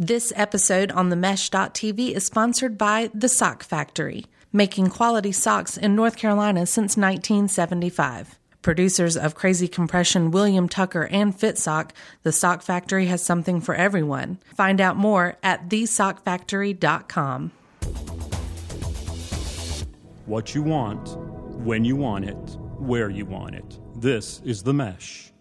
This episode on the Mesh.tv is sponsored by The Sock Factory, making quality socks in North Carolina since 1975. Producers of Crazy Compression, William Tucker, and FitSock, The Sock Factory has something for everyone. Find out more at thesockfactory.com. What you want, when you want it, where you want it. This is The Mesh.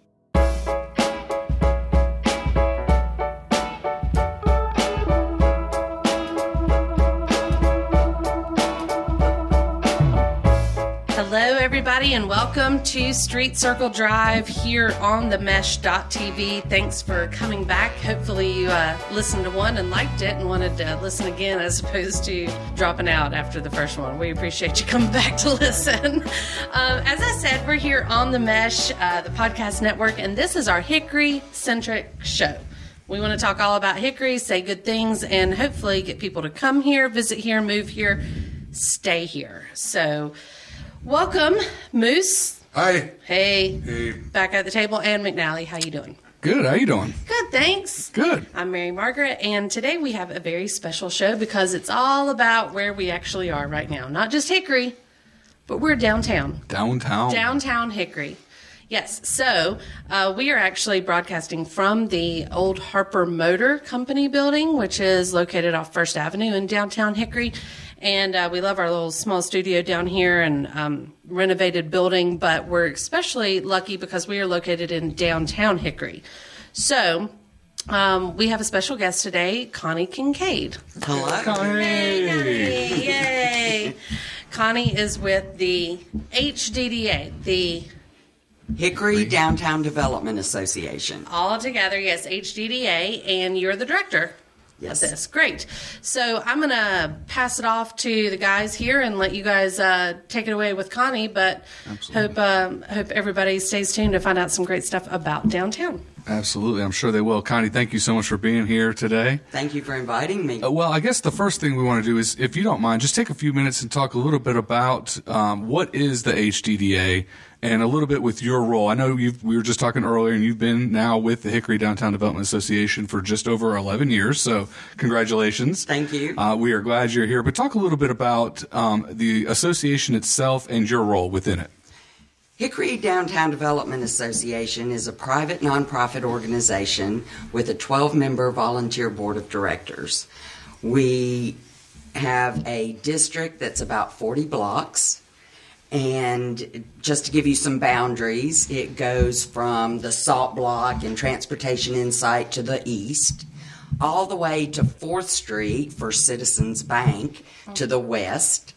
Everybody, and welcome to Street Circle Drive here on the Mesh.tv. Thanks for coming back. Hopefully, you uh, listened to one and liked it and wanted to listen again as opposed to dropping out after the first one. We appreciate you coming back to listen. Um, as I said, we're here on the Mesh, uh, the podcast network, and this is our Hickory centric show. We want to talk all about Hickory, say good things, and hopefully get people to come here, visit here, move here, stay here. So, welcome, Moose. Hi. Hey, Hey. back at the table, and McNally. How you doing? Good. How you doing? Good, thanks. Good. I'm Mary Margaret, and today we have a very special show because it's all about where we actually are right now. Not just Hickory, but we're downtown. Downtown. Downtown Hickory. Yes, so uh, we are actually broadcasting from the old Harper Motor Company building, which is located off First Avenue in downtown Hickory. And uh, we love our little small studio down here and um, renovated building, but we're especially lucky because we are located in downtown Hickory. So um, we have a special guest today, Connie Kincaid. Hello, Connie. Hey, Connie. Yay! Connie is with the HDDA, the Hickory Downtown Development Association. all together, yes, HDDA, and you're the director Yes. of this. Great. So I'm going to pass it off to the guys here and let you guys uh, take it away with Connie, but hope, um, hope everybody stays tuned to find out some great stuff about downtown. Absolutely. I'm sure they will. Connie, thank you so much for being here today. Thank you for inviting me. Uh, well, I guess the first thing we want to do is, if you don't mind, just take a few minutes and talk a little bit about um, what is the HDDA and a little bit with your role. I know you've, we were just talking earlier, and you've been now with the Hickory Downtown Development Association for just over 11 years. So, congratulations. Thank you. Uh, we are glad you're here. But talk a little bit about um, the association itself and your role within it. Hickory Downtown Development Association is a private nonprofit organization with a 12 member volunteer board of directors. We have a district that's about 40 blocks. And just to give you some boundaries, it goes from the Salt Block and Transportation Insight to the east, all the way to 4th Street for Citizens Bank to the west,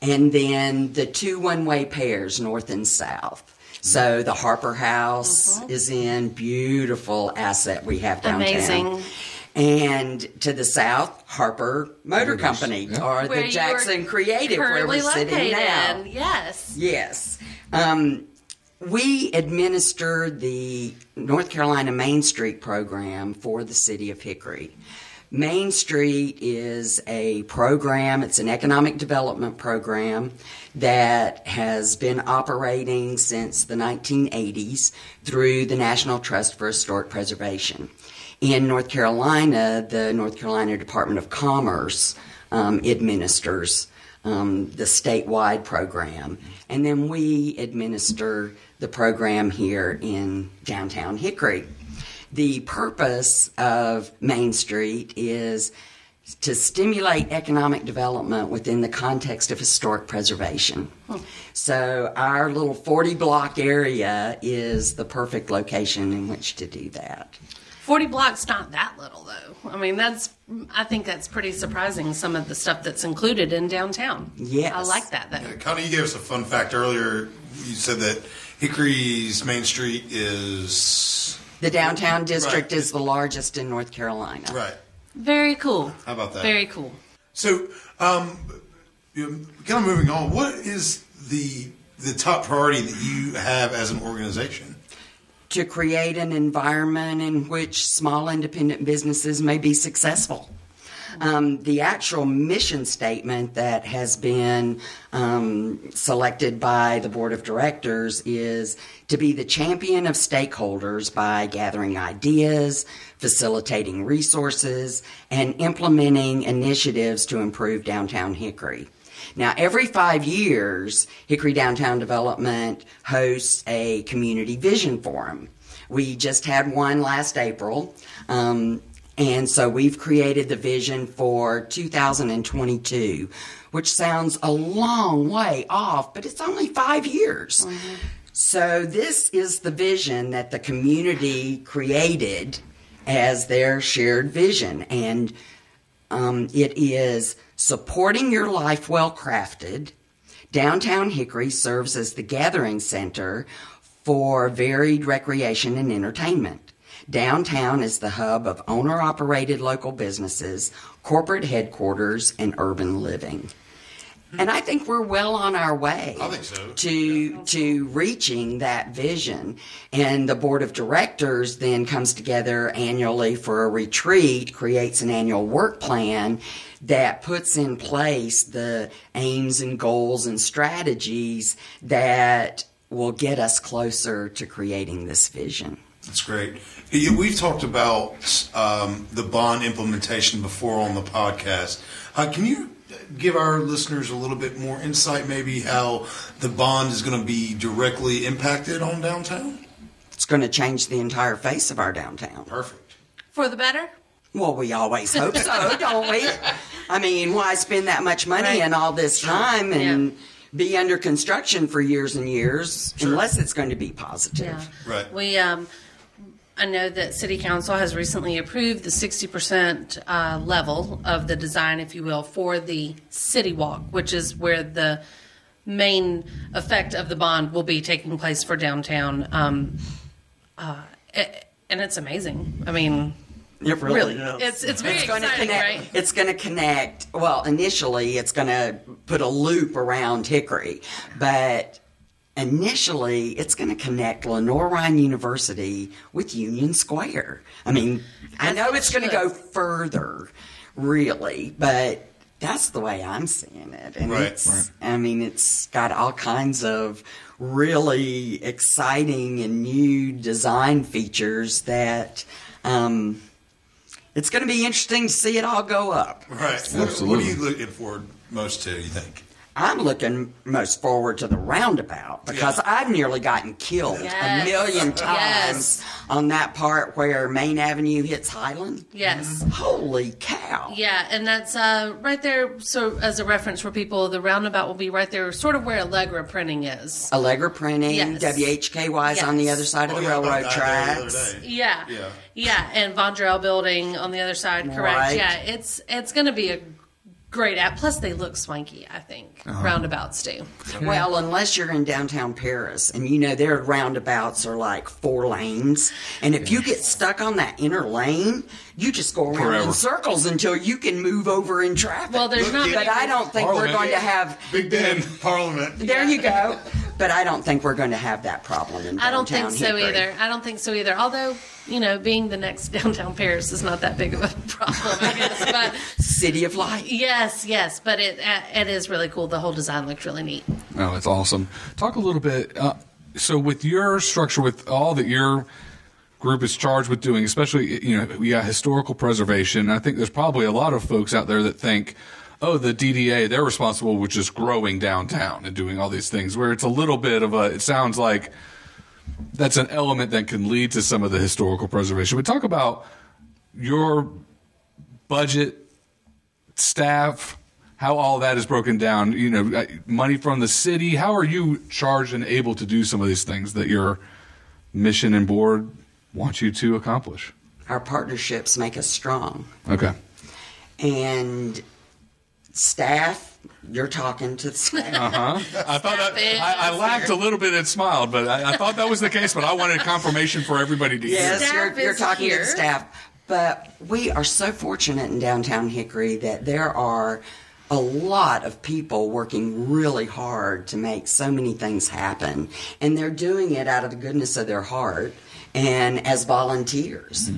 and then the two one way pairs, north and south. So the Harper House mm-hmm. is in beautiful asset we have downtown. Amazing. And to the south, Harper Motor Motors, Company, yeah. or Where the Jackson Creative, where we're sitting now. Yes. Yes. Um, we administer the North Carolina Main Street program for the city of Hickory. Main Street is a program, it's an economic development program that has been operating since the 1980s through the National Trust for Historic Preservation. In North Carolina, the North Carolina Department of Commerce um, administers um, the statewide program. And then we administer the program here in downtown Hickory. The purpose of Main Street is to stimulate economic development within the context of historic preservation. So, our little 40 block area is the perfect location in which to do that. 40 blocks not that little though i mean that's i think that's pretty surprising some of the stuff that's included in downtown yeah i like that though Connie, you gave us a fun fact earlier. You said that Hickory's Main Street is The downtown district Right. is the largest in North Carolina. right. very cool How about that? very cool So, um, you know, kind of moving on. What is the the top priority that you have as an organization? To create an environment in which small independent businesses may be successful. Um, the actual mission statement that has been um, selected by the board of directors is to be the champion of stakeholders by gathering ideas, facilitating resources, and implementing initiatives to improve downtown Hickory. Now, every five years, Hickory Downtown Development hosts a community vision forum. We just had one last April. Um, and so we've created the vision for 2022, which sounds a long way off, but it's only five years. So this is the vision that the community created as their shared vision. And um, it is supporting your life well crafted. Downtown Hickory serves as the gathering center for varied recreation and entertainment. Downtown is the hub of owner operated local businesses, corporate headquarters, and urban living. And I think we're well on our way I think so. to to reaching that vision. And the board of directors then comes together annually for a retreat, creates an annual work plan that puts in place the aims and goals and strategies that will get us closer to creating this vision. That's great. We've talked about um, the bond implementation before on the podcast. Uh, can you give our listeners a little bit more insight, maybe how the bond is going to be directly impacted on downtown? It's going to change the entire face of our downtown. Perfect. For the better? Well, we always hope so, don't we? I mean, why spend that much money Right. and all this time and Yeah. be under construction for years and years unless it's going to be positive? Yeah. Right. We, um, I know that City Council has recently approved the 60% uh, level of the design, if you will, for the City Walk, which is where the main effect of the bond will be taking place for downtown. Um, uh, it, and it's amazing. I mean, It really, really, is. it's it's very It's going to exciting, connect. right? It's going to connect. Well, initially, it's going to put a loop around Hickory, but initially, it's going to connect Lenoir-Rhyne University with Union Square. I mean, I know it's going to go further, really, but that's the way I'm seeing it. And Right. it's, I mean, it's got all kinds of really exciting and new design features that. Um, it's going to be interesting to see it all go up. Right. What, what are you looking forward most to, you think? I'm looking most forward to the roundabout because Yeah. I've nearly gotten killed Yes. a million times Yes. on that part where Main Avenue hits Highland. Yes. Holy cow. Yeah, and that's uh, right there. So, as a reference for people, the roundabout will be right there, sort of where Allegra Printing is. Allegra Printing, Yes. WHKY is on the other side of Oh, the yeah, railroad that the tracks. Yeah, Yeah. yeah, and Vondrell Building on the other side. Correct. Right. Yeah, it's it's going to be a great app. Plus, they look swanky. I think Uh-huh. roundabouts do. Well, unless you're in downtown Paris, and you know their roundabouts are like four lanes, and if you get stuck on that inner lane, you just go around Forever. in circles until you can move over in traffic. Well, there's not. but I don't think we're going to have. Big Ben, Parliament. There you go. But I don't think we're going to have that problem in downtown I don't think so Hickory. either. I don't think so either. Although, you know, being the next downtown Paris is not that big of a problem, I guess. But City of Light. yes, yes, but it uh, it is really cool. The whole design looks really neat. Oh, that's awesome. Talk a little bit. Uh, so, with your structure, with all that your group is charged with doing, especially you know, we got historical preservation. I think there's probably a lot of folks out there that think, oh, the DDA, they're responsible with just growing downtown and doing all these things. Where it's a little bit of a. It sounds like that's an element that can lead to some of the historical preservation. But talk about your budget, staff, how all that is broken down. You know, money from the city. How are you charged and able to do some of these things that your mission and board want you to accomplish? Our partnerships make us strong. Okay. And staff, you're talking to the staff. Huh? I thought that I, I laughed a little bit and smiled, but I, I thought that was the case. But I wanted confirmation for everybody to hear. Yes, Staff you're, you're is talking to the staff. But we are so fortunate in downtown Hickory that there are a lot of people working really hard to make so many things happen. And they're doing it out of the goodness of their heart and as volunteers.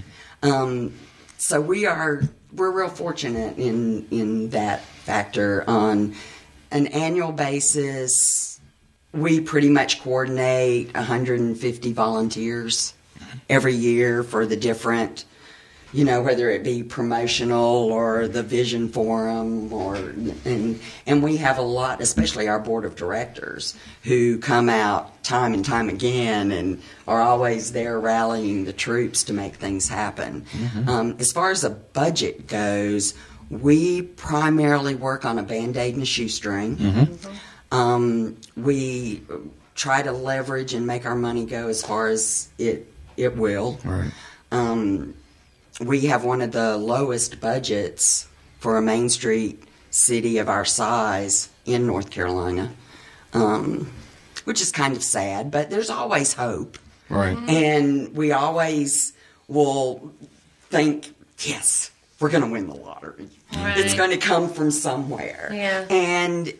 Um, so we are we're real fortunate in in that factor. On an annual basis, we pretty much coordinate 150 volunteers every year for the different you know, whether it be promotional or the vision forum or and and we have a lot, especially our board of directors, who come out time and time again and are always there rallying the troops to make things happen. Um, as far as a budget goes, we primarily work on a band aid and a shoestring. Um, we try to leverage and make our money go as far as it it will. Right. Um, we have one of the lowest budgets for a Main Street city of our size in North Carolina, um, which is kind of sad, but there's always hope. Right. And we always will think, yes, we're going to win the lottery. Right. It's going to come from somewhere. Yeah. And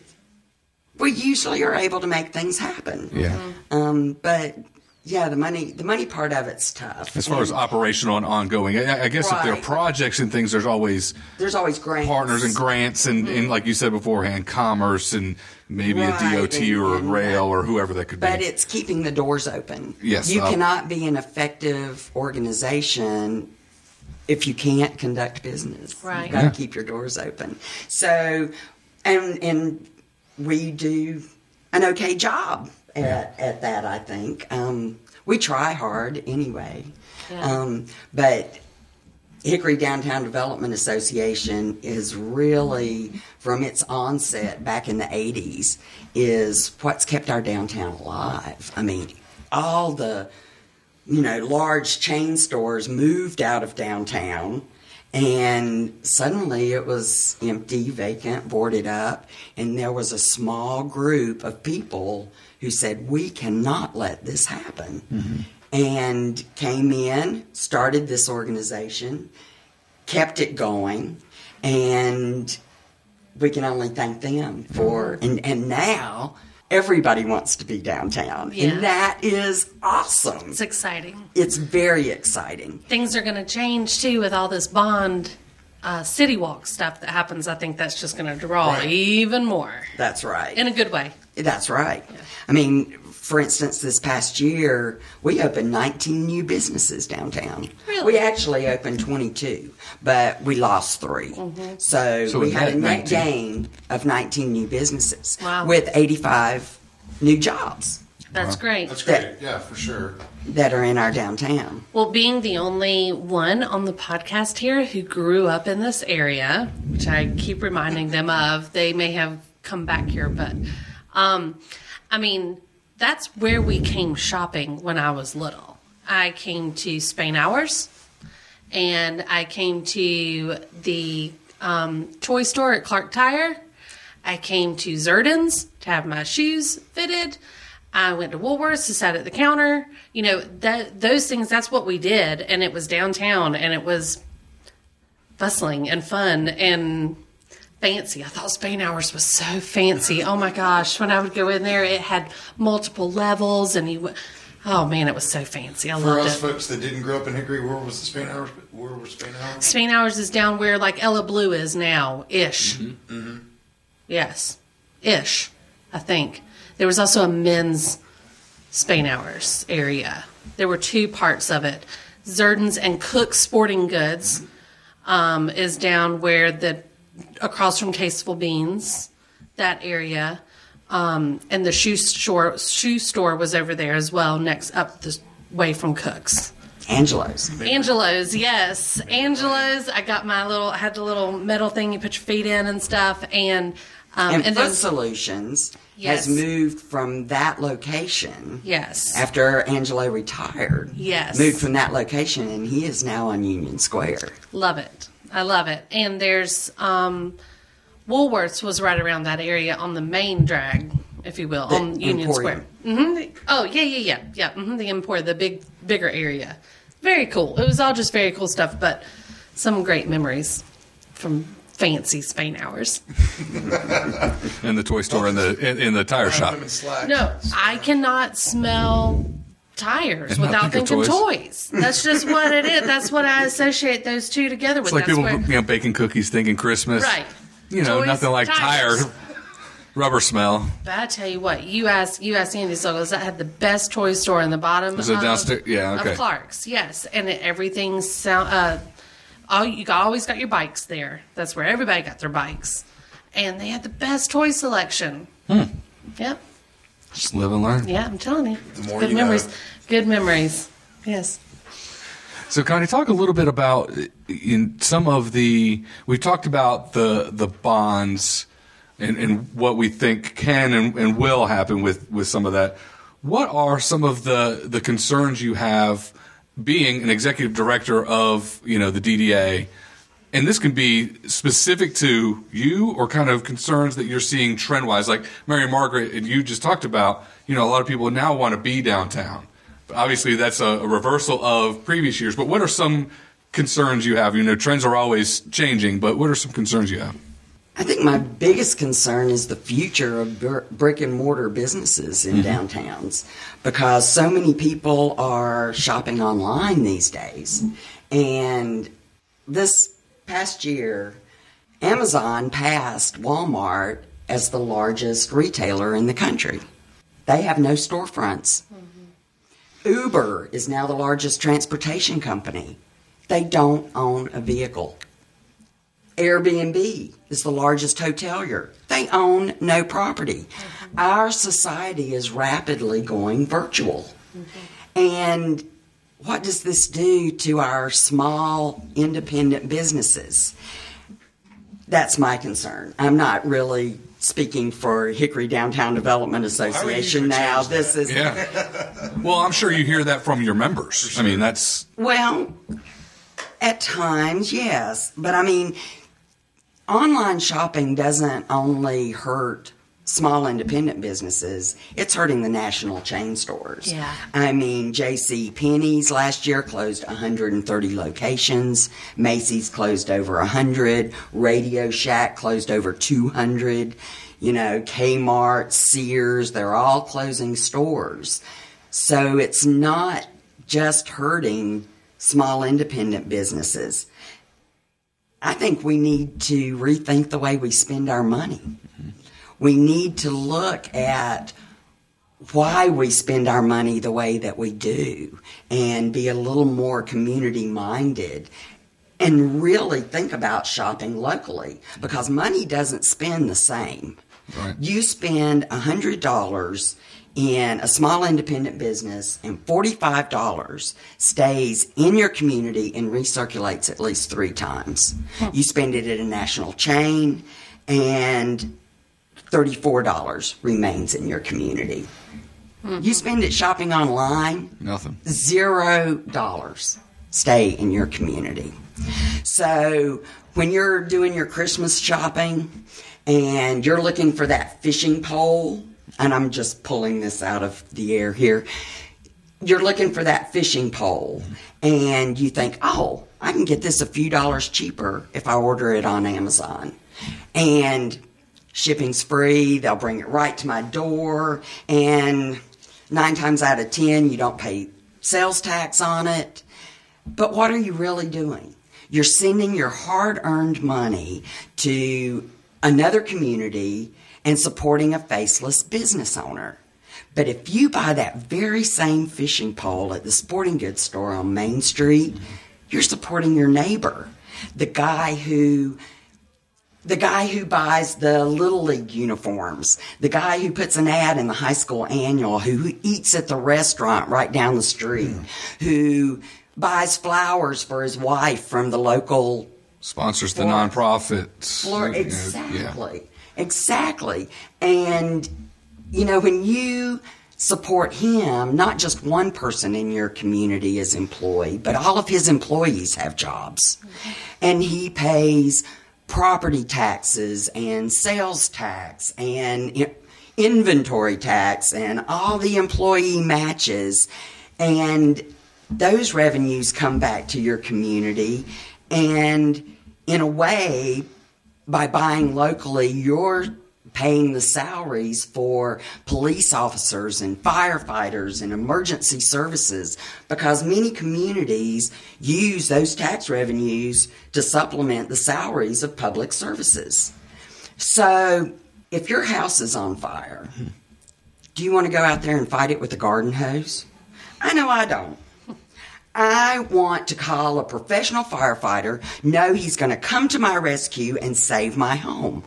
we usually are able to make things happen. Yeah. Um, but yeah, the money the money part of it's tough. As far as operational and ongoing, I, I guess if there are projects and things, there's always there's always grants. partners and grants and, and like you said beforehand, commerce and maybe Right, a DOT and- or a rail or whoever that could But be. But it's keeping the doors open. Yes, You uh, cannot be an effective organization if you can't conduct business. Right. You've got Yeah. to keep your doors open. So, and and we do an okay job at, at that, I think. Um, we try hard anyway. Yeah. Um, but Hickory Downtown Development Association is really, from its onset back in the 80s, is what's kept our downtown alive. I mean, all the, you know, large chain stores moved out of downtown. And suddenly it was empty, vacant, boarded up, and there was a small group of people who said, We cannot let this happen and came in, started this organization, kept it going, and we can only thank them for and and now everybody wants to be downtown Yeah. and that is awesome It's exciting. it's very exciting Things are going to change too with all this bond uh, city walk stuff that happens. I think that's just going to draw Right. even more that's right in a good way. That's right. I mean, for instance, this past year, we opened 19 new businesses downtown. Really? We actually opened 22, but we lost 3 Mm-hmm. So, So we had a net net 19. gain of 19 new businesses Wow. with 85 new jobs That's great. That's great. Yeah, for sure. that are in our downtown. Well, being the only one on the podcast here who grew up in this area, which I keep reminding them of, they may have come back here, but um, I mean, that's where we came shopping when I was little. I came to Spainhour's and I came to the um, toy store at Clark Tire. I came to Zerdin's to have my shoes fitted. I went to Woolworths to sat at the counter. You know, that those things that's what we did and it was downtown and it was bustling and fun and fancy. I thought Spainhour's was so fancy. Oh my gosh, when I would go in there it had multiple levels and you w- Oh man, it was so fancy. I For loved us it. folks that didn't grow up in Hickory, where was the Spainhour's? Where was Spainhour's? Spain Hours is down where like Ella Blue is now, ish. Mm-hmm, mm-hmm. Yes, ish. I think there was also a men's Spainhour's area. There were two parts of it. Zerdin's and Cook Sporting Goods mm-hmm. um, is down where the across from Tasteful Beans, that area, um, and the shoe store shoe store was over there as well, next up the way from Cooks. Angelo's. Angelo's, yes. Angelo's. I got my little, I had the little metal thing you put your feet in and stuff. And, um, And, and Foot Solutions Yes. has moved from that location yes. after Angelo retired. Yes. Moved from that location, and he is now on Union Square. Love it. I love it. And there's, um, Woolworths was right around that area on the main drag, if you will, The on Union Emporium. Square. hmm Oh, yeah, yeah, yeah. Yeah. hmm The Emporium, the big, bigger area. Very cool. It was all just very cool stuff, but some great memories from fancy Spainhour's. in the toy store in the in, in the tire shop. Him in slacks. No, I cannot smell tires And without think thinking of toys. That's just what it is. That's what I associate those two together with. It's like That's people, where- you know, baking cookies thinking Christmas. Right. You know, Toys, nothing like tires. tire rubber smell. But I tell you what, you ask you ask Andy Sluggles that had the best toy store in the bottom Is it of, downstairs? Yeah, okay. of Clark's. Yes, and it, everything's sound. Uh, all you got, always got your bikes there. That's where everybody got their bikes, and they had the best toy selection. Hmm. Yep. Just live and learn. Yeah, I'm telling you. The more Good you know. memories. Good memories. Yes. So, Connie, talk a little bit about in some of the we've talked about the the bonds and, and what we think can and, and will happen with with some of that. What are some of the the concerns you have being an executive director of you know the DDA? And this can be specific to you or kind of concerns that you're seeing trend wise. Like Mary Margaret and you just talked about, you know, a lot of people now want to be downtown. But obviously, that's a, a reversal of previous years. But what are some concerns you have? You know, trends are always changing, but what are some concerns you have? I think my biggest concern is the future of br- brick and mortar businesses in mm-hmm. downtowns because so many people are shopping online these days. And this past year, Amazon passed Walmart as the largest retailer in the country. They have no storefronts. Mm-hmm. Uber is now the largest transportation company. They don't own a vehicle. Airbnb is the largest hotelier. They own no property. Mm-hmm. Our society is rapidly going virtual. Mm-hmm. And what does this do to our small independent businesses? That's my concern. I'm not really speaking for Hickory Downtown Development Association now. This that? is Yeah. well, I'm sure you hear that from your members. I mean, that's Well, at times, yes. But I mean, online shopping doesn't only hurt small independent businesses, it's hurting the national chain stores. Yeah. I mean, J.C. Penney's last year closed 130 locations. Macy's closed over 100. Radio Shack closed over 200. You know, Kmart, Sears, they're all closing stores. So it's not just hurting small independent businesses. I think we need to rethink the way we spend our money. Mm-hmm. We need to look at why we spend our money the way that we do and be a little more community minded and really think about shopping locally because money doesn't spend the same. Right. You spend $100 in a small independent business and $45 stays in your community and recirculates at least three times. You spend it at a national chain and $34 remains in your community. You mm-hmm. spend it shopping online, nothing. zero dollars stay in your community. So when you're doing your Christmas shopping and you're looking for that fishing pole, and I'm just pulling this out of the air here, you're looking for that fishing pole and you think, oh, I can get this a few dollars cheaper if I order it on Amazon. And shipping's free, they'll bring it right to my door, and nine times out of ten, you don't pay sales tax on it. But what are you really doing? You're sending your hard earned money to another community and supporting a faceless business owner. But if you buy that very same fishing pole at the sporting goods store on Main Street, you're supporting your neighbor, the guy who the guy who buys the little league uniforms, the guy who puts an ad in the high school annual, who eats at the restaurant right down the street, hmm. who buys flowers for his wife from the local Sponsors the floor. you know, Exactly. Exactly. And, you know, when you support him, not just one person in your community is employed, but all of his employees have jobs. Hmm. And he pays property taxes and sales tax and inventory tax and all the employee matches. And those revenues come back to your community. And in a way, by buying locally, you're paying the salaries for police officers and firefighters and emergency services because many communities use those tax revenues to supplement the salaries of public services. So, if your house is on fire, do you want to go out there and fight it with a garden hose? I know I don't. I want to call a professional firefighter, know he's going to come to my rescue and save my home.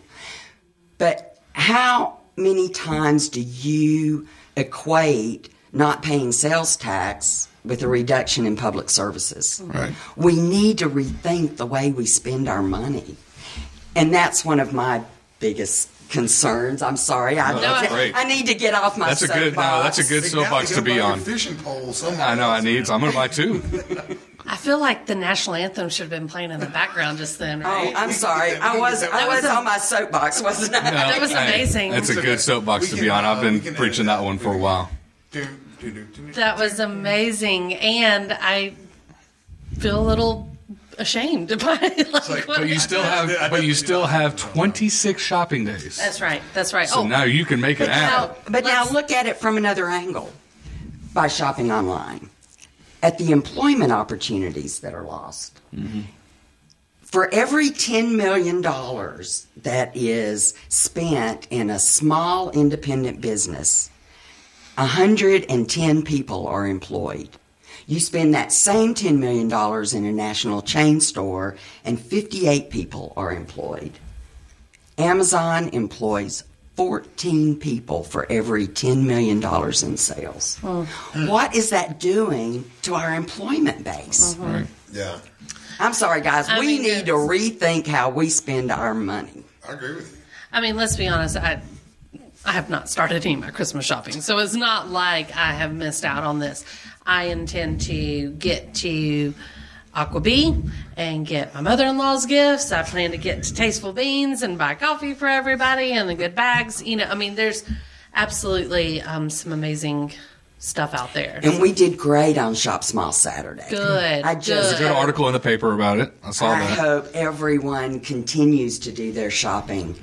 But how many times do you equate not paying sales tax with a reduction in public services? Right. We need to rethink the way we spend our money. And that's one of my biggest concerns. I'm sorry. I, No, that's great. I need to get off my That's a good- no, that's a good soapbox now to you be gotta buy on. Fishing pole. somewhere I know I need, so I'm going to buy two. I feel like the national anthem should have been playing in the background just then, Oh. I'm sorry. I was I was was on my soapbox, wasn't I? That was amazing. That's a good soapbox to be on. I've been preaching that one for a while. That was amazing, and I feel a little ashamed by like, like- But you still have, but you still have 26 shopping days. That's right. That's right. So oh, now you can make it But now, happen. but now look at it from another angle by shopping online at the employment opportunities that are lost. Mm-hmm. For every $10 million that is spent in a small independent business, 110 people are employed. You spend that same $10 million in a national chain store, and 58 people are employed. Amazon employs 14 people for every $10 million in sales. What is that doing to our employment base? Uh-huh. Right. Yeah, I'm sorry, guys. I we mean, need to rethink how we spend our money. I agree with you. I mean, let's be honest. I I have not started any of my Christmas shopping, so it's not like I have missed out on this. I intend to get to Aqua Bee and get my mother-in-law's gifts. I plan to get to Tasteful Beans and buy coffee for everybody and the good bags. You know, I mean, there's absolutely um, some amazing stuff out there. And we did great on Shop Small Saturday. Good, I just There's a good article in the paper about it. I saw I that. hope everyone continues to do their shopping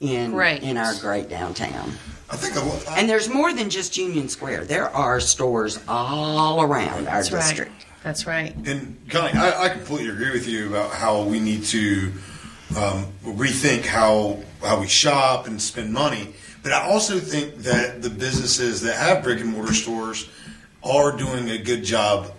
in Great. in our great downtown. I think I, will- I, And there's more than just Union Square. There are stores all around our That's right. District. That's right. And Connie, I, I completely agree with you about how we need to um, rethink how how we shop and spend money. But I also think that the businesses that have brick and mortar stores are doing a good job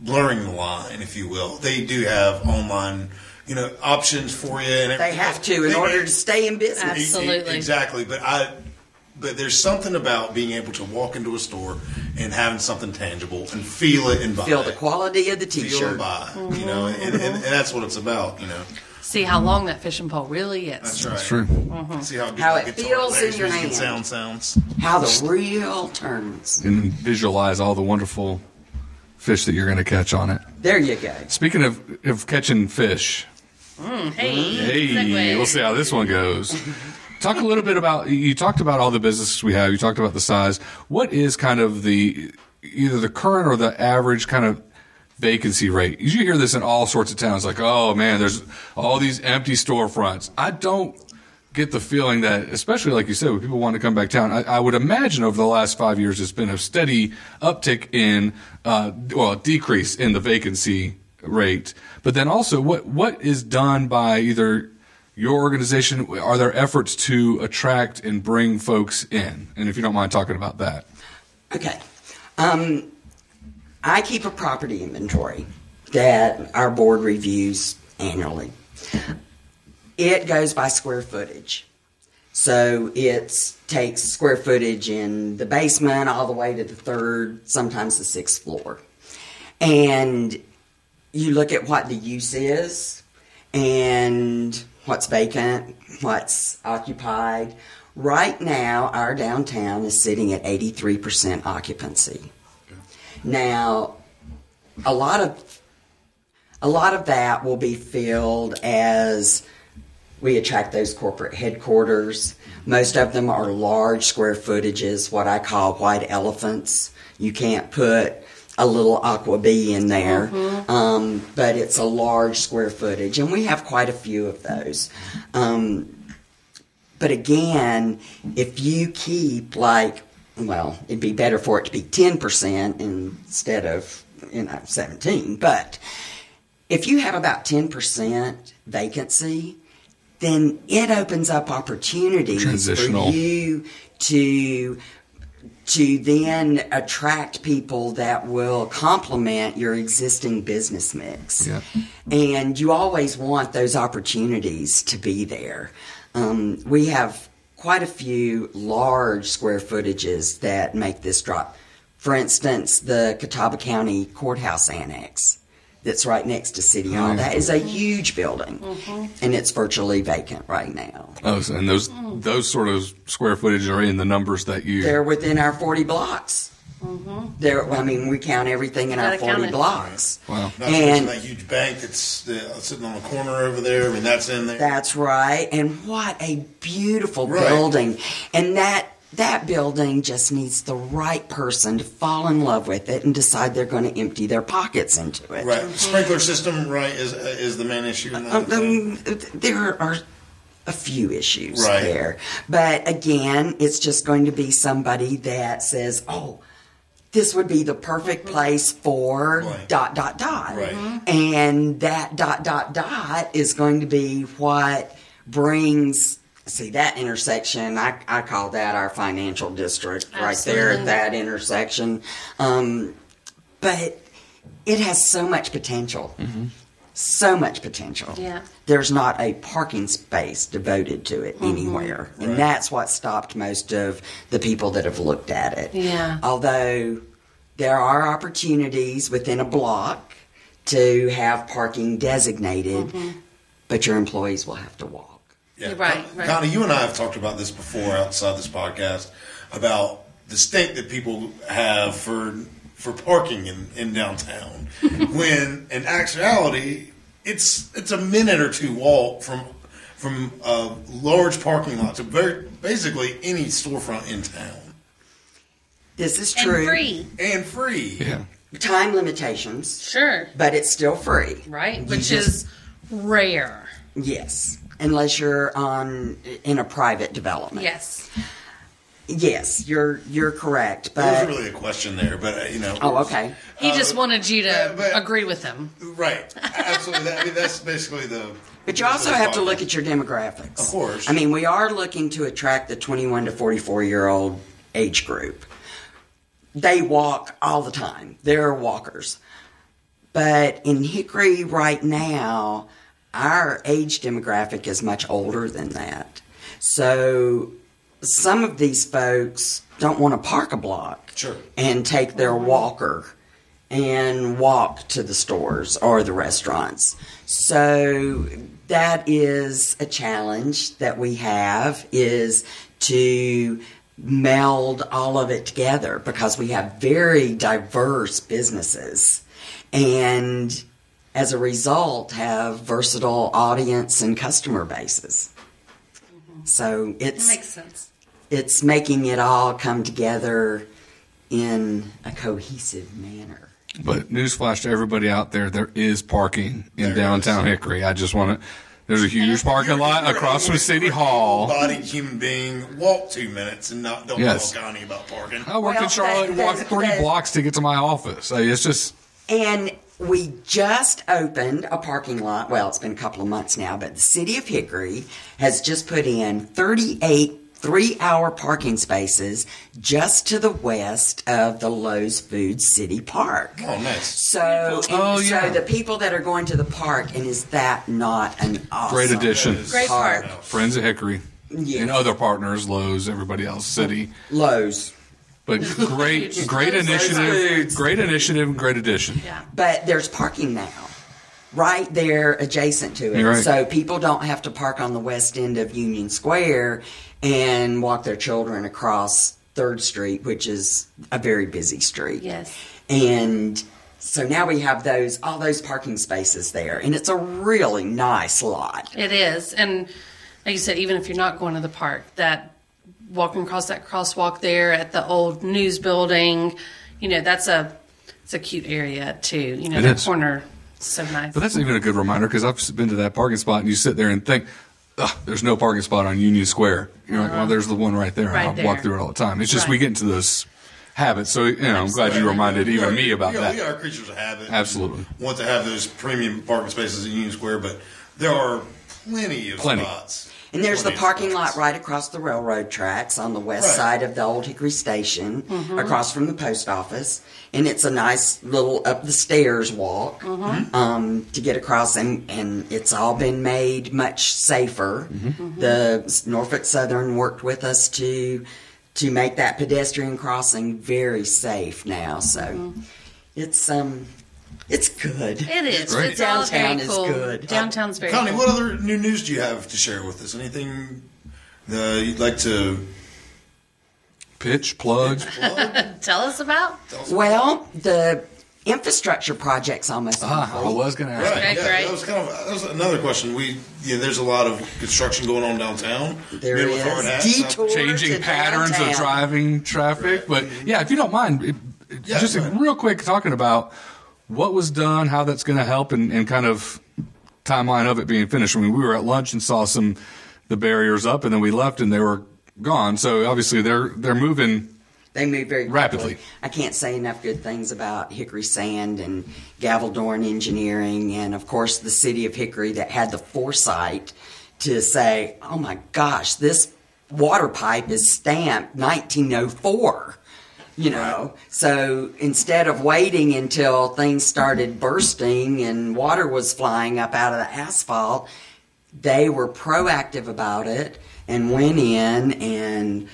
blurring the line, if you will. They do have online, you know, options for you, and They have to in They- order to stay in business. Absolutely. Exactly. But I but there's something about being able to walk into a store and having something tangible and feel it and buy Feel the quality of the Feel and T-shirt. buy. You know, and, and, and mm-hmm. that's what it's about, you know. See how long that fishing pole really is. That's right. It's true. Mm-hmm. See how, good How it feels in your music and hand. sound sounds. How the reel turns. And visualize all the wonderful fish that you're going to catch on it. There you go. Speaking of, of catching fish, mm, Hey, Hey, segue. we'll see how this one goes. Talk a little bit about you talked about all the businesses we have. You talked about the size. What is kind of the either the current or the average kind of vacancy rate? You hear this in all sorts of towns, like, oh man, there's all these empty storefronts. I don't get the feeling that, especially like you said, when people want to come back down, I, I would imagine over the last five years, it's been a steady uptick in, uh, well, decrease in the vacancy rate. But then also, what what is done by either your organization? Are there efforts to attract and bring folks in? And if you don't mind talking about that, Okay. Um, I keep a property inventory that our board reviews annually. It goes by square footage. So it takes square footage in the basement all the way to the third, sometimes the sixth floor. And you look at what the use is and what's vacant, what's occupied. Right now, our downtown is sitting at 83% occupancy. Now, a lot of a lot of that will be filled as we attract those corporate headquarters. Most of them are large square footages, what I call white elephants. You can't put a little aqua bee in there, um, but it's a large square footage, and we have quite a few of those. Um, But again, if you keep like, well, it'd be better for it to be 10% instead of, you know, 17. But if you have about 10% vacancy, then it opens up opportunities for you to to then attract people that will complement your existing business mix. Yeah. And you always want those opportunities to be there. Um, we have quite a few large square footages that make this drop. For instance, the Catawba County Courthouse Annex that's right next to City Hall. yeah. That is a huge building, mm-hmm. and it's virtually vacant right now. Oh, and those those sort of square footage are in the numbers that you. They're within our 40 blocks. Mm-hmm. There, I mean, we count everything in our 40 it. blocks. Wow. Not to mention And that huge bank that's uh, sitting on the corner over there. I mean, that's in there. that's right. And what a beautiful Right. building. And that that building just needs the right person to fall in love with it and decide they're going to empty their pockets into it. right. Sprinkler system, right, is is the main issue in that. Um, um, there are a few issues Right. there. But again, it's just going to be somebody that says, oh, this would be the perfect place for Right. dot, dot, dot. Right. And that dot, dot, dot is going to be what brings. See that intersection? I, I call that our financial district right there at that intersection. Um, but it has so much potential. Mm-hmm. So much potential. Yeah. There's not a parking space devoted to it mm-hmm. anywhere. And that's what stopped most of the people that have looked at it. Yeah. Although there are opportunities within a block to have parking designated, mm-hmm. but your employees will have to walk. Yeah. Right, right. Connie, you and I have talked about this before outside this podcast about the stink that people have for for parking in, in downtown. when in actuality, it's it's a minute or two walk from from a large parking lot to very basically any storefront in town This is true. And true. free. and free. Yeah. Time limitations, Sure. but it's still free. Right? You Which just- is rare. Yes. Unless you're on in a private development. Yes. Yes, you're you're correct. There But was really a question there, but uh, you know. oh, okay. He just wanted you to but- but- agree with him. Right. Absolutely. That, I mean, that's basically the. But you also have to look at your demographics. Of course. I mean, we are looking to attract the 21 to 44 year old age group. They walk all the time. They're walkers. But in Hickory right now, our age demographic is much older than that. So some of these folks don't want to park a block Sure. and take their walker and walk to the stores or the restaurants. So that is a challenge that we have is to meld all of it together because we have very diverse businesses and as a result have versatile audience and customer bases. Mm-hmm. So That it's makes sense. it's making it all come together in a cohesive manner. But newsflash to everybody out there: there is parking in There downtown is. Hickory. I just want to. There's a huge parking lot across from City quick Hall. Bodied human being walk two minutes and not don't Yes. tell Connie about parking. I work Well, in Charlotte and that- walk that- three that- blocks to get to my office. I- It's just And we just opened a parking lot. Well, it's been a couple of months now, but the city of Hickory has just put in 38 three hour parking spaces just to the west of the Lowe's Food City Park. Oh, nice. So, and Oh, yeah. so the people that are going to the park, and is that not an awesome great addition. Great park? park. Friends of Hickory Yes. and other partners, Lowe's, everybody else, City. Lowe's. But great, great initiative, great initiative, and great addition. Yeah. But there's parking now, right there adjacent to it. Right. So people don't have to park on the west end of Union Square and walk their children across Third Street, which is a very busy street. Yes. And so now we have those all those parking spaces there, and it's a really nice lot. It is. And like you said, even if you're not going to the park, that walking across that crosswalk there at the old news building, you know, that's a it's a cute area too. You know, It that is. corner so nice. But that's even a good reminder because I've been to that parking spot and you sit there and think, Ugh, there's no parking spot on Union Square. You're like, well, uh-huh. there's the one right there. Right I there. walk through it all the time. It's just we get into those habits. So you know, I'm glad you reminded even are- me about we are, that. We are creatures of habit. Absolutely. Want to have those premium parking spaces at Union Square, but there are plenty of Plenty. spots. And there's the parking lot right across the railroad tracks on the west Right. side of the old Hickory Station, mm-hmm. across from the post office. And it's a nice little up the stairs walk mm-hmm. um, to get across, and, and it's all been made much safer. Mm-hmm. The Norfolk Southern worked with us to to make that pedestrian crossing very safe now. So it's um it's good. It is. Great. It's all Downtown very is cool. good. Downtown's very Connie, cool. what other new news do you have to share with us? Anything uh, you'd like to Pitch plug. plug? Tell us about. Well, the infrastructure project's almost Ah, I was going to ask. Right, Okay, yeah, great. that was kind of that was another question. We yeah, there's a lot of construction going on downtown. There Men is. with hard hats. Detour. changing to patterns of driving traffic. But yeah, if you don't mind, it, it- Yeah, just go real quick talking about what was done, how that's going to help, and, and kind of timeline of it being finished. I mean, we were at lunch and saw some the barriers up, and then we left and they were gone. So obviously they're they're moving. They move very Rapidly. quickly. I can't say enough good things about Hickory Sand and Gavaldorn Engineering, and of course the city of Hickory that had the foresight to say, "Oh my gosh, this water pipe is stamped 1904." You know, so instead of waiting until things started bursting and water was flying up out of the asphalt, they were proactive about it and went in and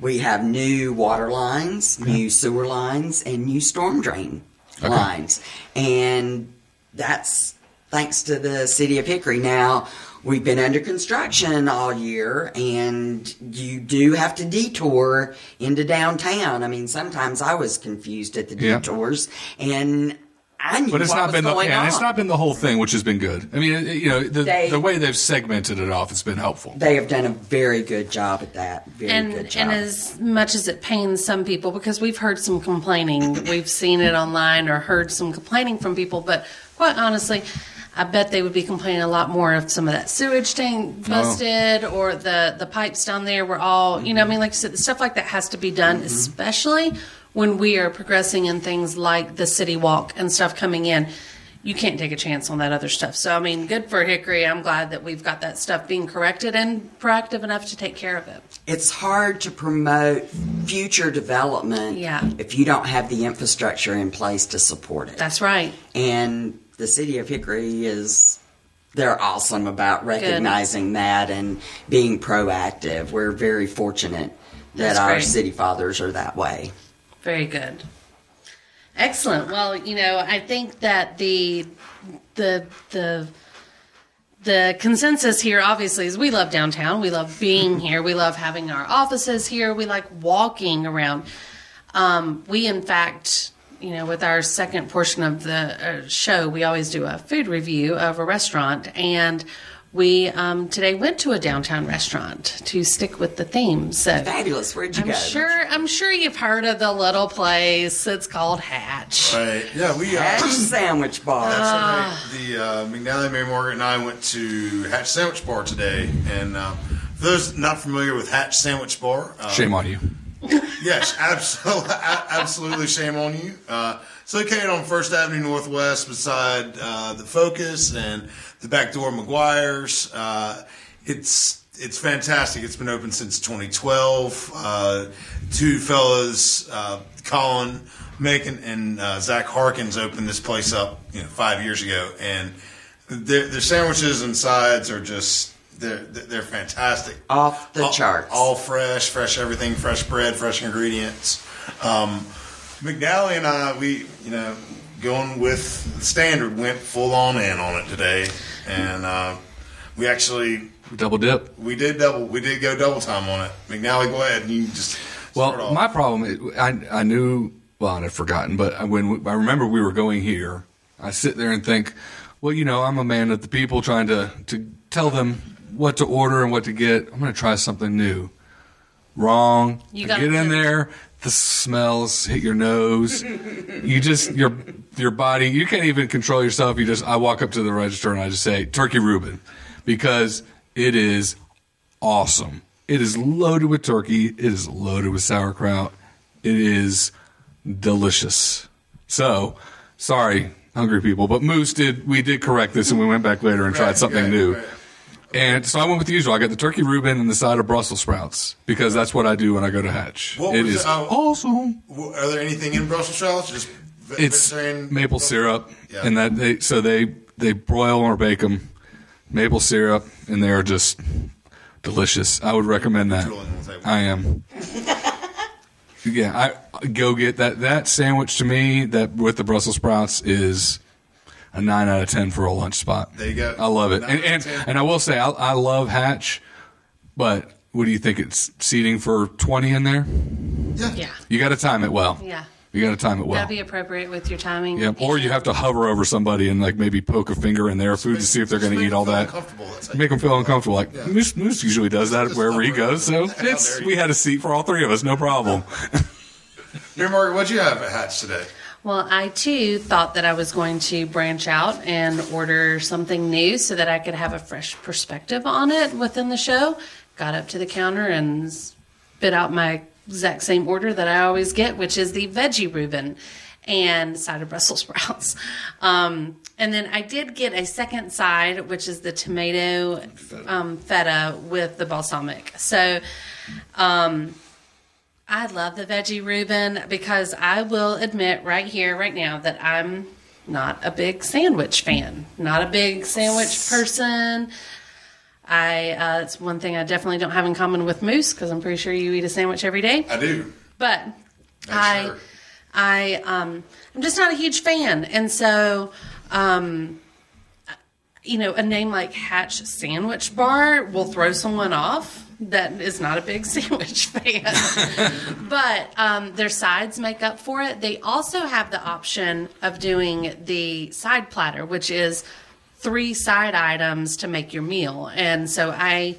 we have new water lines, new sewer lines, and new storm drain lines. And that's thanks to the city of Hickory. Now, we've been under construction all year, and you do have to detour into downtown. I mean, sometimes I was confused at the Yeah. detours, and I knew But it's what not was been the going yeah, on. it's not been the whole thing, which has been good. I mean, you know, the They- the way they've segmented it off has been helpful. They have done a very good job at that. Very good job. and as much as it pains some people because we've heard some complaining we've seen it online or heard some complaining from people but quite honestly i bet they would be complaining a lot more if some of that sewage tank oh. busted or the the pipes down there were all you know i mean mm-hmm. like you said stuff like that has to be done mm-hmm. especially when we are progressing in things like the city walk and stuff coming in you can't take a chance on that other stuff. So, I mean, good for Hickory. I'm glad that we've got that stuff being corrected and proactive enough to take care of it. it's hard to promote future development Yeah. if you don't have the infrastructure in place to support it. That's right. and the city of Hickory is they're awesome about recognizing that and being proactive. We're very fortunate that That's our great. city fathers are that way. Very good. Excellent. Well, you know, I think that the the the the consensus here obviously is we love downtown. We love being here. We love having our offices here. We like walking around. Um, we, in fact, you know, with our second portion of the uh, show, we always do a food review of a restaurant, and we um, today went to a downtown restaurant to stick with the theme. So Fabulous. Where'd you I'm go? sure. I'm sure you've heard of the little place. It's called Hatch. Right. Yeah, we uh, Hatch Sandwich Bar. Ah. the uh, McNally, Mary Margaret, and I went to Hatch Sandwich Bar today. And uh, for those not familiar with Hatch Sandwich Bar, uh, Shame on you. Yes, absolutely, absolutely. Shame on you. Uh, it's located on First Avenue Northwest, beside uh, the Focus and the back door McGuire's. Uh, it's it's fantastic. It's been open since 2012. Uh, two fellas, uh, Colin Macon and uh, Zach Harkins, opened this place up, you know, five years ago, and their, their sandwiches and sides are just. They're, they're fantastic Off the all, charts. All fresh, fresh everything, fresh bread, fresh ingredients. Um, McNally and I, we, you know, going with the standard, went full on in on it today, and uh, we actually Double dip. we did double, we did go double time on it. McNally, go ahead, and you just start Well, off. my problem, is- I I knew, well, I'd forgotten, but when I remember we were going here, I sit there and think, well, you know, I'm a man of the people, trying to to tell them what to order and what to get. I'm going to try something new. Wrong. You get in there, the smells hit your nose. you just your your body. You can't even control yourself. You just. I walk up to the register and I just say turkey Reuben, because It is awesome. It is loaded with turkey. It is loaded with sauerkraut. It is delicious. So, sorry, hungry people, but Moose did. We did correct this, and we went back later and tried something right, new. right. And so I went with the usual. I got the turkey Reuben and the side of Brussels sprouts because that's what I do when I go to Hatch. What it was is? Oh. awesome. Are there anything in Brussels sprouts? Just It's maple syrup, Yeah. and that they so they they broil or bake them, maple syrup, and they are just delicious. I would recommend that. Drooling on the table. I am. yeah, I go get that that sandwich to me that with the Brussels sprouts is a nine out of ten for a lunch spot. There you go. I love it, Nine and and, and I will say I, I love Hatch, but what do you think? It's seating for twenty in there. Yeah. Yeah. You got to time it well. Yeah. You got to time it well. Gotta be appropriate with your timing. Yeah, or you have to hover over somebody and like maybe poke a finger in their food to see if they're going to Just eat all make that. feel uncomfortable, that's Make them feel uncomfortable. Like Yeah. Moose, Moose usually does that Just wherever he goes. So oh, it's we had a seat for all three of us, no problem. Here, Margaret, what'd you have at Hatch today? Well, I too thought that I was going to branch out and order something new so that I could have a fresh perspective on it within the show. Got up to the counter and spit out my exact same order that I always get, which is the veggie Reuben and side of Brussels sprouts. Um, and then I did get a second side, which is the tomato um, feta with the balsamic. So, um, I love the veggie Reuben because I will admit right here, right now, that I'm not a big sandwich fan. Not a big sandwich person. I uh, it's one thing I definitely don't have in common with Moose because I'm pretty sure you eat a sandwich every day. I do. But I, sure. I, um, I'm just not a huge fan, and so, um, you know, a name like Hatch Sandwich Bar will throw someone off that is not a big sandwich fan. but um, their sides make up for it. They also have the option of doing the side platter, which is three side items to make your meal, and so I.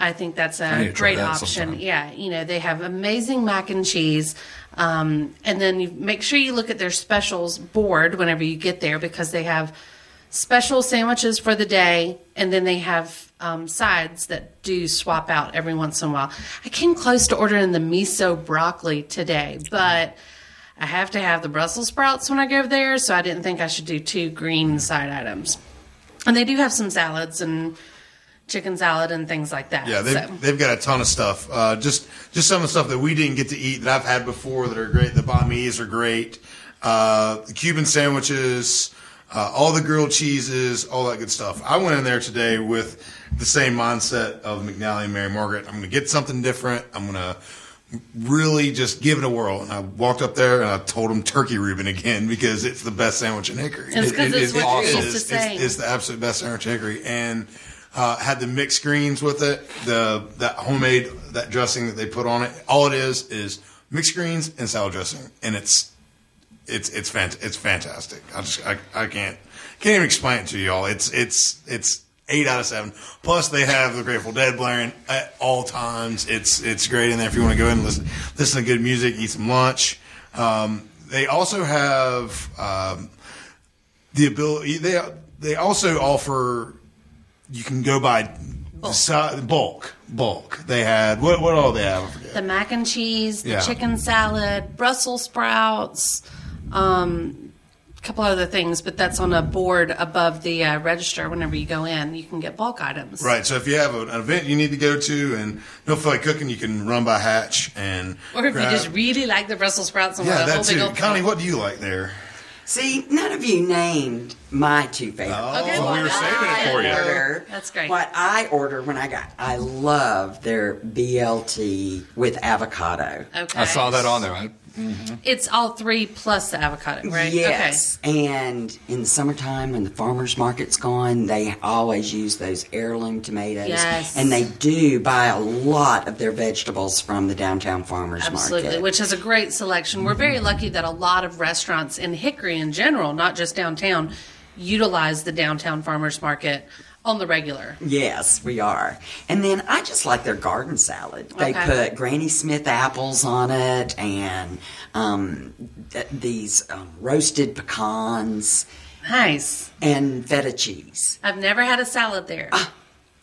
I think that's a great option. sometime. Yeah, you know, they have amazing mac and cheese. Um, and then you make sure you look at their specials board whenever you get there because they have special sandwiches for the day and then they have um, sides that do swap out every once in a while. I came close to ordering the miso broccoli today, but I have to have the Brussels sprouts when I go there, so I didn't think I should do two green side items. And they do have some salads and chicken salad and things like that. Yeah, they've, so. they've got a ton of stuff. Uh, just just some of the stuff that we didn't get to eat that I've had before that are great. The banh mi's are great. Uh, the Cuban sandwiches, uh, all the grilled cheeses, all that good stuff. I went in there today with the same mindset of McNally and Mary Margaret. I'm going to get something different. I'm going to really just give it a whirl. And I walked up there and I told them turkey Reuben again because it's the best sandwich in Hickory. It's 'cause It- it's it- what it's awesome. to It's, it's the absolute best sandwich in Hickory, and uh, had the mixed greens with it. The that homemade that dressing that they put on it. All it is is mixed greens and salad dressing, and it's it's it's fant- it's fantastic. I just I, I can't can't even explain it to y'all. It's it's it's eight out of seven. Plus they have the Grateful Dead blaring at all times. It's it's great in there if you want to go in and listen listen to good music, eat some lunch. Um, they also have um, the ability. They they also offer. You can go by si- bulk. Bulk. They had what? What all they have? I forget. the mac and cheese, the Yeah. chicken salad, Brussels sprouts, um, a couple other things, but that's on a board above the uh, register. Whenever you go in, you can get bulk items. Right. So if you have an event you need to go to and don't feel like cooking, you can run by Hatch and. Or if grab- you just really like the Brussels sprouts and yeah, want a whole that big too. old Connie, what do you like there? See, none of you named my two favorites. Oh. Okay, Well, we were what saving it for you. I order. That's great. What I order when I got, I love their BLT with avocado. Okay. I saw that on there. I, It's all three plus the avocado, right? Yes, and in the summertime when the farmers market's gone, they always use those heirloom tomatoes. Yes. and they do buy a lot of their vegetables from the downtown farmers Absolutely, market. which has a great selection. We're very mm-hmm. lucky that a lot of restaurants in Hickory in general, not just downtown, utilize the downtown farmers market on the regular. Yes, we are. And then I just like their garden salad. They Okay. put Granny Smith apples on it and um, th- these um, roasted pecans Nice. and feta cheese. I've never had a salad there. Ah.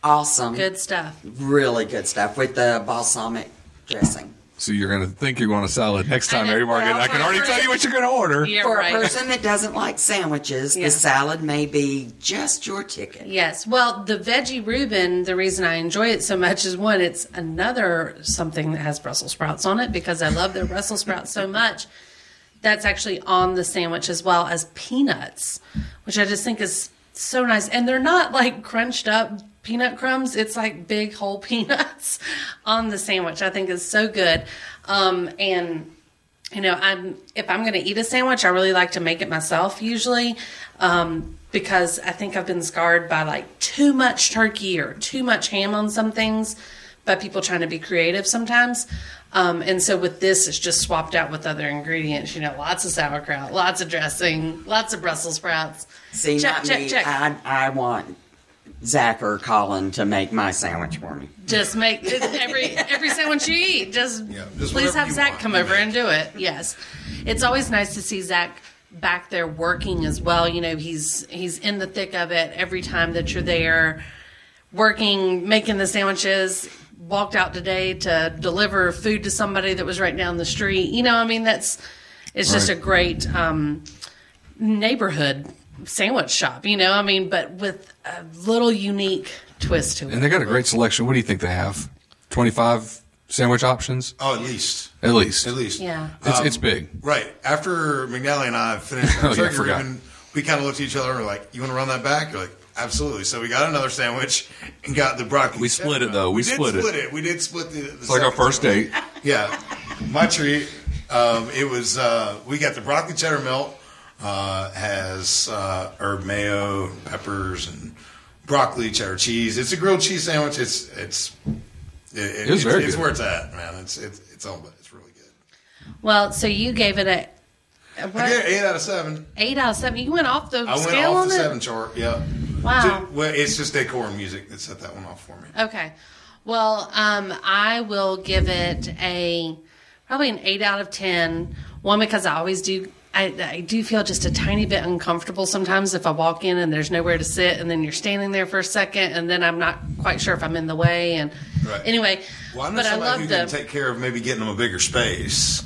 awesome. Good stuff. Really good stuff with the balsamic dressing. So you're going to think you're going to salad next time, know. Mary Margaret. Well, I can already for- tell you what you're going to order. Yeah, For right. a person that doesn't like sandwiches, Yeah. the salad may be just your ticket. Yes. Well, the veggie Reuben, the reason I enjoy it so much is one, it's another something that has Brussels sprouts on it because I love their Brussels sprouts so much. That's actually on the sandwich as well as peanuts, which I just think is so nice. And they're not like crunched up peanut crumbs. It's like big whole peanuts on the sandwich. I think is so good. Um, and you know, I'm if I'm going to eat a sandwich, I really like to make it myself usually, um, because I think I've been scarred by like too much turkey or too much ham on some things, by people trying to be creative sometimes. Um, and so with this, it's just swapped out with other ingredients. You know, lots of sauerkraut, lots of dressing, lots of Brussels sprouts. See, check, not check, me. check. I, I want Zach or Colin to make my sandwich for me. Just make it every every sandwich you eat. Just, Yeah, just please have Zach want, come over and do it. Yes, it's always nice to see Zach back there working as well. You know, he's he's in the thick of it every time that you're there, working, making the sandwiches. Walked out today to deliver food to somebody that was right down the street. You know, I mean, that's it's just a great um, neighborhood sandwich shop. You know, I mean, but with a little unique twist to it. And they got a great selection. What do you think they have? 25 sandwich options? Oh, at least. At least. At least. Yeah. It's, Um, it's big. Right. After McNally and I finished Oh, our yeah, I turkey forgot. Reuben, we kind of looked at each other and were like, You want to run that back? You're like, Absolutely. So we got another sandwich and got the broccoli. We split it, though. We did split it. split it. We did split the. the It's like our first sandwich. date. Yeah. My treat. Um, it was, uh, we got the broccoli cheddar melt, uh, has uh, herb mayo, peppers, and broccoli, cheddar cheese. It's a grilled cheese sandwich. It's, it's, it, it- It was it's, very it's good. where it's at, man. It's, it's, it's all, but it's really good. Well, so you gave it a, a what, I gave it eight out of seven. eight out of seven. You went off the I went off on the it. seven chart. Yeah. Wow. So, well, it's just decor and music that set that one off for me. Okay. Well, um, I will give it a probably an eight out of ten. One because I always do. I, I do feel just a tiny bit uncomfortable sometimes if I walk in and there's nowhere to sit, and then you're standing there for a second, and then I'm not quite sure if I'm in the way. And Right. anyway, Well, I know but I somebody love who the. can take care of maybe getting them a bigger space.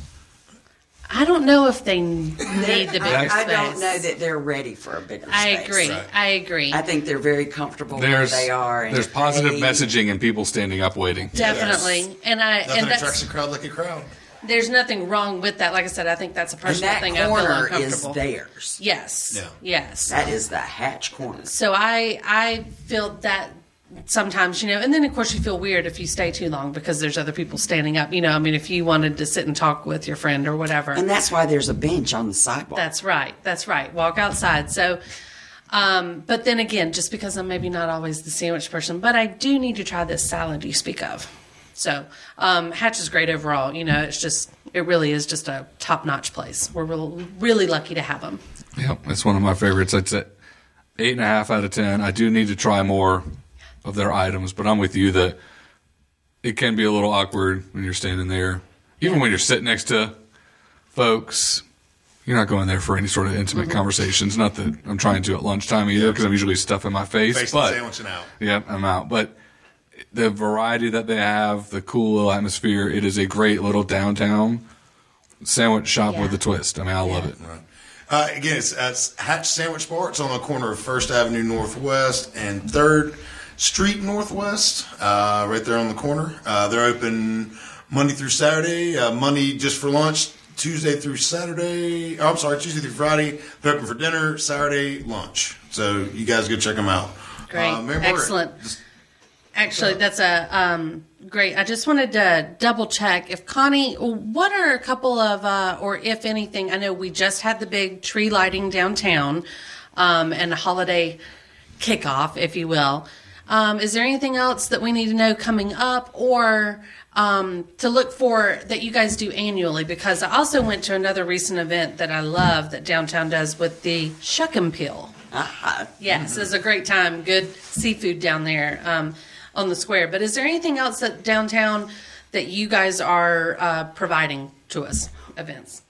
I don't know if they need the bigger I, I don't know that they're ready for a bigger I space. I agree. Right. I agree. I think they're very comfortable There's, where they are. and there's positive they- messaging and people standing up waiting. Definitely, and I Nothing and attracts a crowd like a crowd. There's nothing wrong with that. Like I said, I think that's a And personal that thing. I feel corner is theirs. Yes. Yeah. Yes. That is the hatch corner. So I I feel that sometimes you know, and then of course you feel weird if you stay too long because there's other people standing up. You know, I mean, if you wanted to sit and talk with your friend or whatever. And that's why there's a bench on the sidewalk. That's right. That's right. Walk outside. So, um, but then again, just because I'm maybe not always the sandwich person, but I do need to try this salad you speak of. So, um, Hatch is great overall. You know, it's just, it really is just a top notch place. We're real, really lucky to have them. Yep, it's one of my favorites. I'd say eight and a half out of ten. I do need to try more of their items, but I'm with you that it can be a little awkward when you're standing there, even when you're sitting next to folks. You're not going there for any sort of intimate Mm-hmm. conversations. Not that I'm trying to at lunchtime either, because I'm usually stuffing my face. Face but the sandwich and out. Yep, I'm out. But the variety that they have, the cool little atmosphere, it is a great little downtown sandwich shop Yeah. with a twist. I mean, I love it. Uh, again, it's, uh, it's Hatch Sandwich Bar. It's on the corner of First Avenue Northwest and Third Street Northwest, uh, right there on the corner. Uh, they're open Monday through Saturday. Uh, Monday just for lunch. Tuesday through Saturday. Oh, I'm sorry, Tuesday through Friday. They're open for dinner. Saturday lunch. So you guys go check them out. Great. Uh, Excellent. just- Actually, that's a um, great. I just wanted to double check if Connie, what are a couple of, uh, or if anything, I know we just had the big tree lighting downtown um, and a holiday kickoff, if you will. Um, is there anything else that we need to know coming up or um, to look for that you guys do annually? Because I also went to another recent event that I love that downtown does with the Shuck and Peel. Uh-huh. Yes, it's a great time. Good seafood down there um, on the square. But is there anything else that downtown that you guys are uh, providing to us? Events.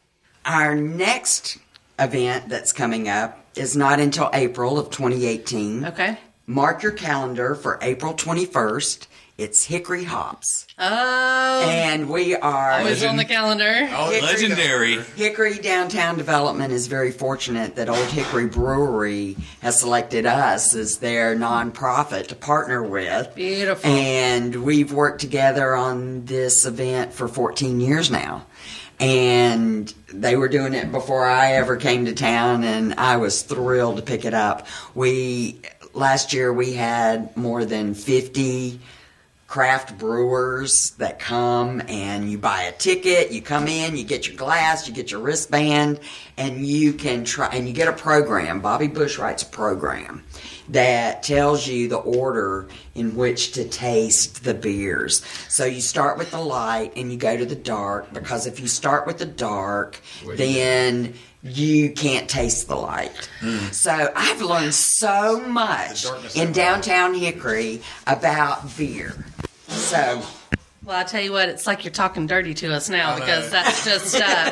Our next event that's coming up is not until April of 2018. Okay. mark your calendar for April 21st. It's Hickory Hops. Oh, And we are. always on the calendar. Oh, Hickory- Legendary. Hickory Downtown Development is very fortunate that Old Hickory Brewery has selected us as their nonprofit to partner with. Beautiful. And we've worked together on this event for 14 years now. And they were doing it before I ever came to town, and I was thrilled to pick it up. We last year we had more than 50 craft brewers that come and you buy a ticket, you come in, you get your glass, you get your wristband, and you can try and you get a program. Bobby Bush writes a program that tells you the order in which to taste the beers. So you start with the light and you go to the dark because if you start with the dark, then you can't taste the light. So I've learned so much in downtown Hickory about beer. So Well, I tell you what, it's like you're talking dirty to us now I know. because that's just uh,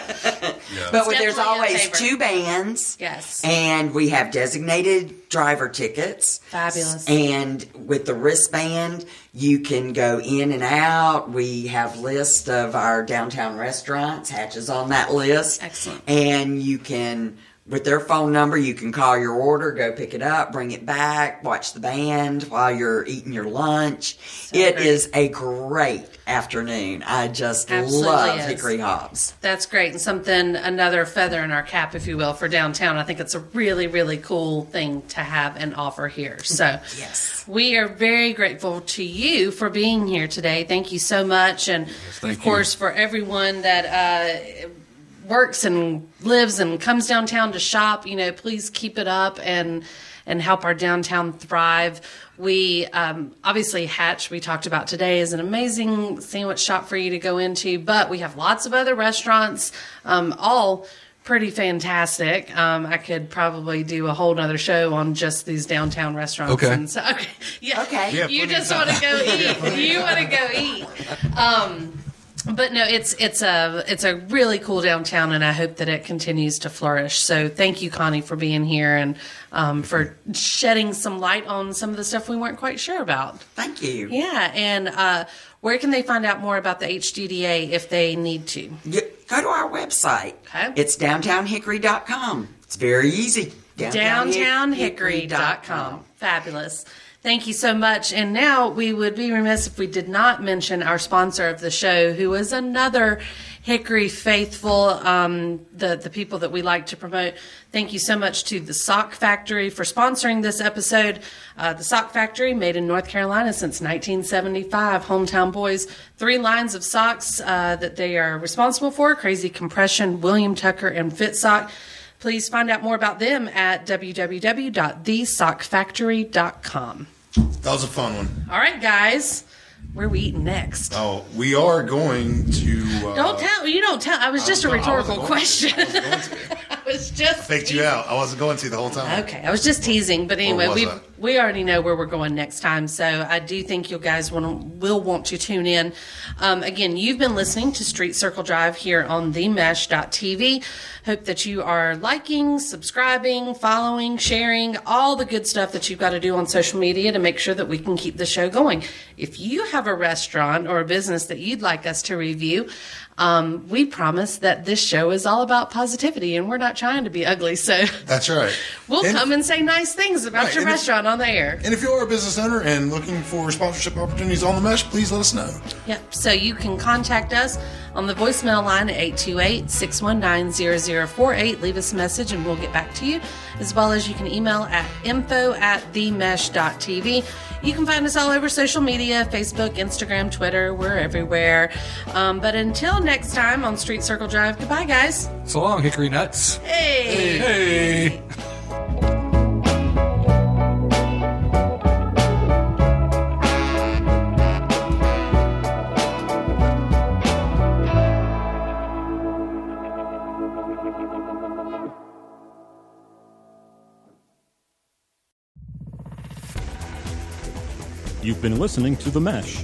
But there's always two bands. Yes. And we have designated driver tickets. Fabulous. And with the wristband, you can go in and out. We have list of our downtown restaurants. Hatches on that list. Excellent. And you can, with their phone number, you can call your order, go pick it up, bring it back, watch the band while you're eating your lunch. It great. is a great afternoon. I just Absolutely love is. Hickory Hops. that's great and something another feather in our cap, if you will, for downtown. I think it's a really really cool thing to have and offer here. So Yes. we are very grateful to you for being here today. Thank you so much, and thank of course for everyone that. Uh, works and lives and comes downtown to shop, you know, please keep it up and and help our downtown thrive. We um, obviously Hatch we talked about today is an amazing sandwich shop for you to go into, but we have lots of other restaurants, um, all pretty fantastic. Um, I could probably do a whole nother show on just these downtown restaurants. Okay. And so, okay. Yeah. Okay. Yeah, you just want to go eat. you want to go eat. Um, but no, it's it's a it's a really cool downtown, and I hope that it continues to flourish. So thank you, Connie, for being here and um, for shedding some light on some of the stuff we weren't quite sure about. Thank you. Yeah, and uh, where can they find out more about the HDDA if they need to? You, go to our website. Okay. It's downtownhickory.com. It's very easy. downtownhickory.com. Fabulous. Thank you so much. And now we would be remiss if we did not mention our sponsor of the show, who is another Hickory faithful, um, the, the people that we like to promote. Thank you so much to the Sock Factory for sponsoring this episode. Uh, the Sock Factory, made in North Carolina since 1975. Hometown Boys, three lines of socks uh, that they are responsible for Crazy Compression, William Tucker, and Fit Sock. Please find out more about them at www.thesockfactory.com. That was a fun one. All right, guys, where are we eating next? Oh, we are going to. Uh, Don't tell. You don't tell. I was just a I wasn't rhetorical going to. question. I to. I was just Faked you out. I wasn't going to the whole time. Okay, I was just teasing, but anyway, we I? we already know where we're going next time, so I do think you guys will will want to tune in. Um, again, you've been listening to Street Circle Drive here on TheMesh.tv. Hope that you are liking, subscribing, following, sharing, all the good stuff that you've got to do on social media to make sure that we can keep the show going. If you have a restaurant or a business that you'd like us to review, um, we promise that this show is all about positivity, and we're not trying to be ugly. So That's right. We'll And- come and say nice things about Right, your and if- restaurant on the air. And if you are a business owner and looking for sponsorship opportunities on the mesh, please let us know. Yep. So you can contact us on the voicemail line at 828-619-0048. Leave us a message and we'll get back to you. As well as you can email at info at themesh.tv. You can find us all over social media, Facebook, Instagram, Twitter. We're everywhere. Um, but until next time on Street Circle Drive, goodbye, guys. So long, Hickory Nuts. Hey. Hey. You've been listening to The Mesh,